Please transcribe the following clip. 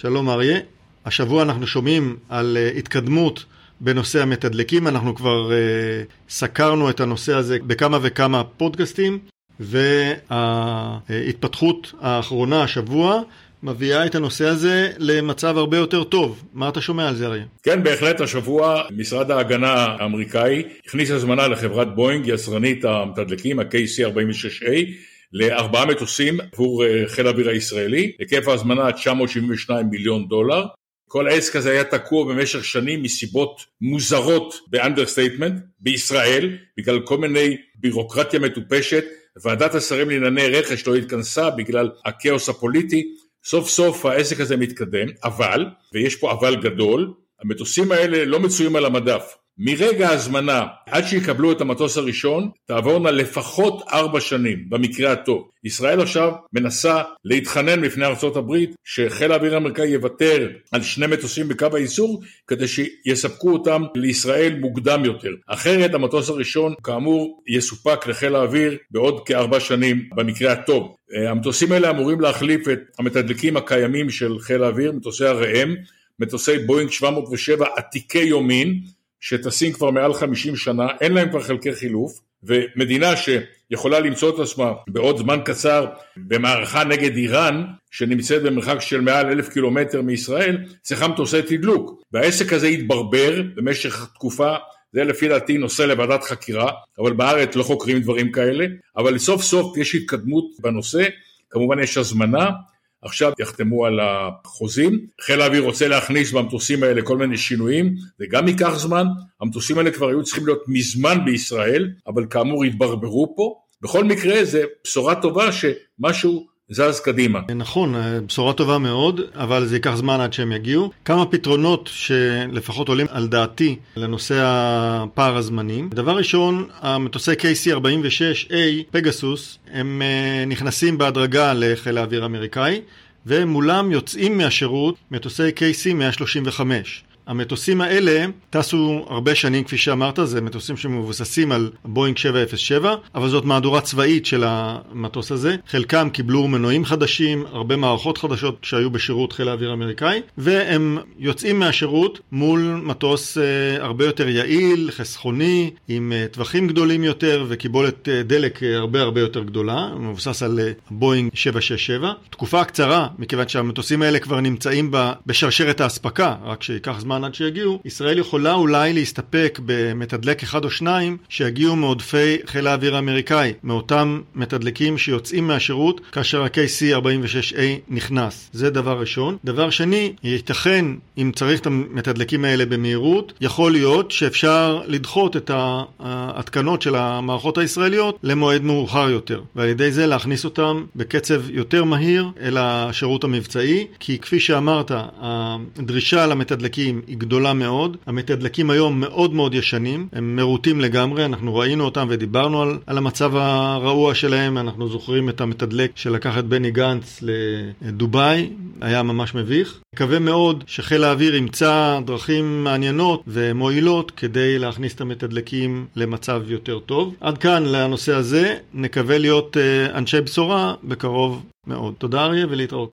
שלום אריה. השבוע אנחנו שומעים על uh, התקדמות בנושא המתדלקים, אנחנו כבר uh, סקרנו את הנושא הזה בכמה וכמה פודקאסטים, וההתפתחות האחרונה השבוע מביאה את הנושא הזה למצב הרבה יותר טוב. מה אתה שומע על זה אריה? כן, בהחלט השבוע משרד ההגנה האמריקאי הכניס הזמנה לחברת בואינג, יצרנית המתדלקים, ה-KC-46A, לארבעה מטוסים עבור אה, חיל האוויר הישראלי, היקף ההזמנה 972 מיליון דולר. כל העסק הזה היה תקוע במשך שנים מסיבות מוזרות ב understatement בישראל, בגלל כל מיני בירוקרטיה מטופשת, ועדת השרים לענייני רכש לא התכנסה בגלל הכאוס הפוליטי, סוף סוף העסק הזה מתקדם, אבל, ויש פה אבל גדול, המטוסים האלה לא מצויים על המדף. מרגע ההזמנה עד שיקבלו את המטוס הראשון תעבורנה לפחות ארבע שנים במקרה הטוב. ישראל עכשיו מנסה להתחנן בפני הברית שחיל האוויר האמריקאי יוותר על שני מטוסים בקו האיסור כדי שיספקו אותם לישראל מוקדם יותר. אחרת המטוס הראשון כאמור יסופק לחיל האוויר בעוד כארבע שנים במקרה הטוב. המטוסים האלה אמורים להחליף את המתדלקים הקיימים של חיל האוויר, מטוסי הראם, מטוסי בואינג 707 עתיקי יומין שטסים כבר מעל 50 שנה, אין להם כבר חלקי חילוף, ומדינה שיכולה למצוא את עצמה בעוד זמן קצר במערכה נגד איראן, שנמצאת במרחק של מעל אלף קילומטר מישראל, צריכה מטוסי תדלוק. והעסק הזה התברבר במשך תקופה זה לפי דעתי נושא לוועדת חקירה, אבל בארץ לא חוקרים דברים כאלה, אבל סוף סוף יש התקדמות בנושא, כמובן יש הזמנה, עכשיו יחתמו על החוזים, חיל האוויר רוצה להכניס במטוסים האלה כל מיני שינויים, זה גם ייקח זמן, המטוסים האלה כבר היו צריכים להיות מזמן בישראל, אבל כאמור התברברו פה, בכל מקרה זה בשורה טובה שמשהו זז קדימה. נכון, בשורה טובה מאוד, אבל זה ייקח זמן עד שהם יגיעו. כמה פתרונות שלפחות עולים על דעתי לנושא הפער הזמנים. דבר ראשון, המטוסי KC-46A, פגסוס, הם אה, נכנסים בהדרגה לחיל האוויר האמריקאי, ומולם יוצאים מהשירות מטוסי KC-135. המטוסים האלה טסו הרבה שנים, כפי שאמרת, זה מטוסים שמבוססים על בואינג 707, אבל זאת מהדורה צבאית של המטוס הזה. חלקם קיבלו מנועים חדשים, הרבה מערכות חדשות שהיו בשירות חיל האוויר האמריקאי, והם יוצאים מהשירות מול מטוס uh, הרבה יותר יעיל, חסכוני, עם uh, טווחים גדולים יותר וקיבולת uh, דלק uh, הרבה הרבה יותר גדולה, מבוסס על uh, בואינג 767. תקופה קצרה, מכיוון שהמטוסים האלה כבר נמצאים בשרשרת האספקה, רק שייקח זמן זמן עד שיגיעו, ישראל יכולה אולי להסתפק במתדלק אחד או שניים שיגיעו מעודפי חיל האוויר האמריקאי, מאותם מתדלקים שיוצאים מהשירות כאשר ה-KC-46A נכנס. זה דבר ראשון. דבר שני, ייתכן, אם צריך את המתדלקים האלה במהירות, יכול להיות שאפשר לדחות את ההתקנות של המערכות הישראליות למועד מאוחר יותר, ועל ידי זה להכניס אותם בקצב יותר מהיר אל השירות המבצעי, כי כפי שאמרת, הדרישה למתדלקים היא גדולה מאוד. המתדלקים היום מאוד מאוד ישנים, הם מרוטים לגמרי, אנחנו ראינו אותם ודיברנו על, על המצב הרעוע שלהם, אנחנו זוכרים את המתדלק שלקח את בני גנץ לדובאי, היה ממש מביך. מקווה מאוד שחיל האוויר ימצא דרכים מעניינות ומועילות כדי להכניס את המתדלקים למצב יותר טוב. עד כאן לנושא הזה, נקווה להיות אה, אנשי בשורה בקרוב מאוד. תודה אריה ולהתראות.